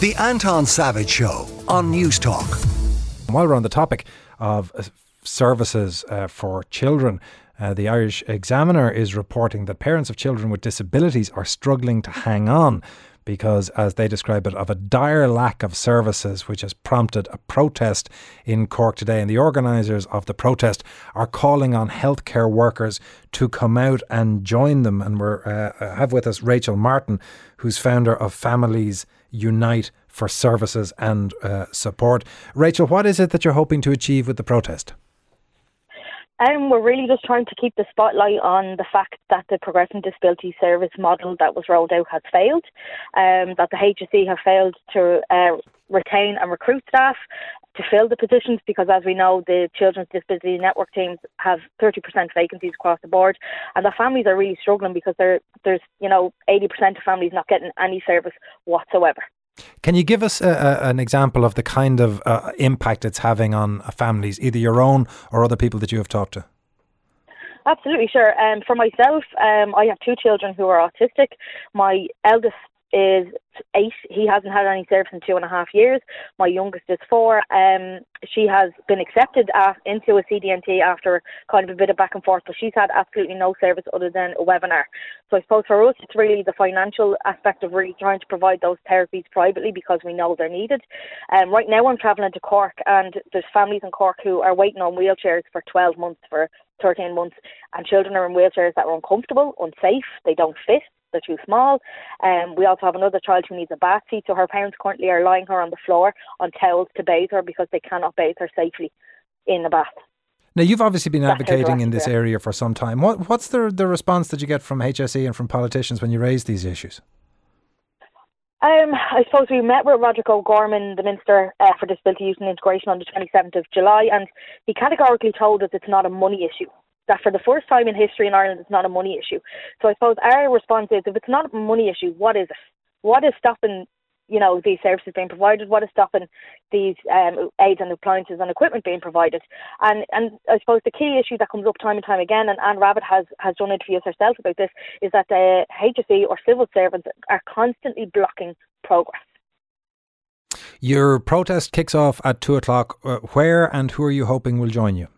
The Anton Savage Show on News Talk. While we're on the topic of uh, services uh, for children, uh, the Irish Examiner is reporting that parents of children with disabilities are struggling to hang on because, as they describe it, of a dire lack of services, which has prompted a protest in Cork today. And the organisers of the protest are calling on healthcare workers to come out and join them. And we uh, have with us Rachel Martin, who's founder of Families Unite for Services and uh, Support. Rachel, what is it that you're hoping to achieve with the protest? Um, we're really just trying to keep the spotlight on the fact that the progressive disability service model that was rolled out has failed, um, that the HSE have failed to uh, retain and recruit staff to fill the positions because, as we know, the Children's Disability Network teams have 30% vacancies across the board, and the families are really struggling because there's, you know, 80% of families not getting any service whatsoever. Can you give us a, a, an example of the kind of uh, impact it's having on families, either your own or other people that you have talked to? Absolutely, sure. Um, for myself, um, I have two children who are autistic. My eldest is eight. He hasn't had any service in two and a half years. My youngest is four. Um, she has been accepted af- into a CDNT after kind of a bit of back and forth, but she's had absolutely no service other than a webinar. So I suppose for us, it's really the financial aspect of really trying to provide those therapies privately because we know they're needed. Um, right now, I'm travelling to Cork, and there's families in Cork who are waiting on wheelchairs for 12 months for 13 months, and children are in wheelchairs that are uncomfortable, unsafe, they don't fit, they're too small. Um, we also have another child who needs a bath seat, so her parents currently are lying her on the floor on towels to bathe her because they cannot bathe her safely in the bath. Now you've obviously been advocating in this area for some time. What what's the the response that you get from HSE and from politicians when you raise these issues? Um, I suppose we met with Roderick O'Gorman, the Minister uh, for Disability Youth and Integration, on the 27th of July, and he categorically told us it's not a money issue that for the first time in history in Ireland it's not a money issue. So I suppose our response is if it's not a money issue, what is it? What is stopping you know these services being provided? What is stopping these um, aids and appliances and equipment being provided? And and I suppose the key issue that comes up time and time again, and Anne Rabbitte has has done interviews herself about this, is that the HSE or civil servants are constantly blocking progress. Your protest kicks off at two o'clock. Uh, where and who are you hoping will join you?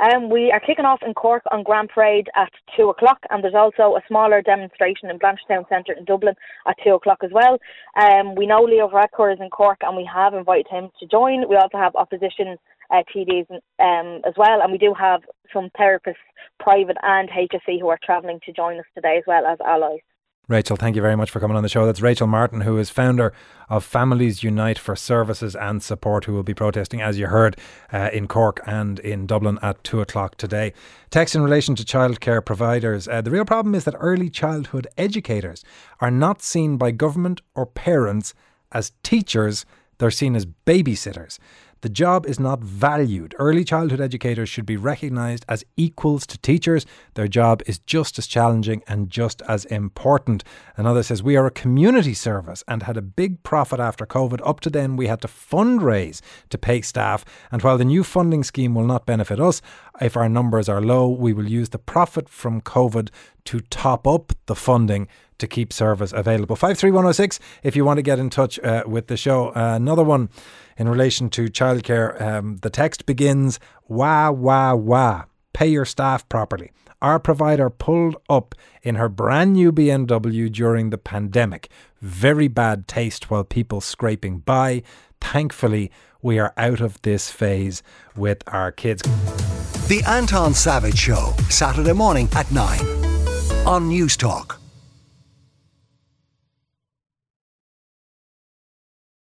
Um, we are kicking off in Cork on Grand Parade at 2 o'clock, and there's also a smaller demonstration in Blanchardstown Centre in Dublin at 2 o'clock as well. Um, we know Leo Varadkar is in Cork, and we have invited him to join. We also have opposition uh, TDs um, as well, and we do have some therapists, private and HSE, who are travelling to join us today as well as allies. Rachel, thank you very much for coming on the show. That's Rachel Martin, who is founder of Families Unite for Services and Support, who will be protesting, as you heard, uh, in Cork and in Dublin at two o'clock today. Text in relation to childcare providers. Uh, the real problem is that early childhood educators are not seen by government or parents as teachers, they're seen as babysitters. The job is not valued. Early childhood educators should be recognised as equals to teachers. Their job is just as challenging and just as important. Another says, We are a community service and had a big profit after COVID. Up to then, we had to fundraise to pay staff. And while the new funding scheme will not benefit us, if our numbers are low, we will use the profit from COVID to top up the funding to keep service available. 53106 if you want to get in touch uh, with the show. Uh, another one in relation to childcare. Um, the text begins wah, wah, wah. Pay your staff properly. Our provider pulled up in her brand new BMW during the pandemic. Very bad taste while people scraping by. Thankfully, we are out of this phase with our kids. The Anton Savage Show, Saturday morning at 9 on News Talk.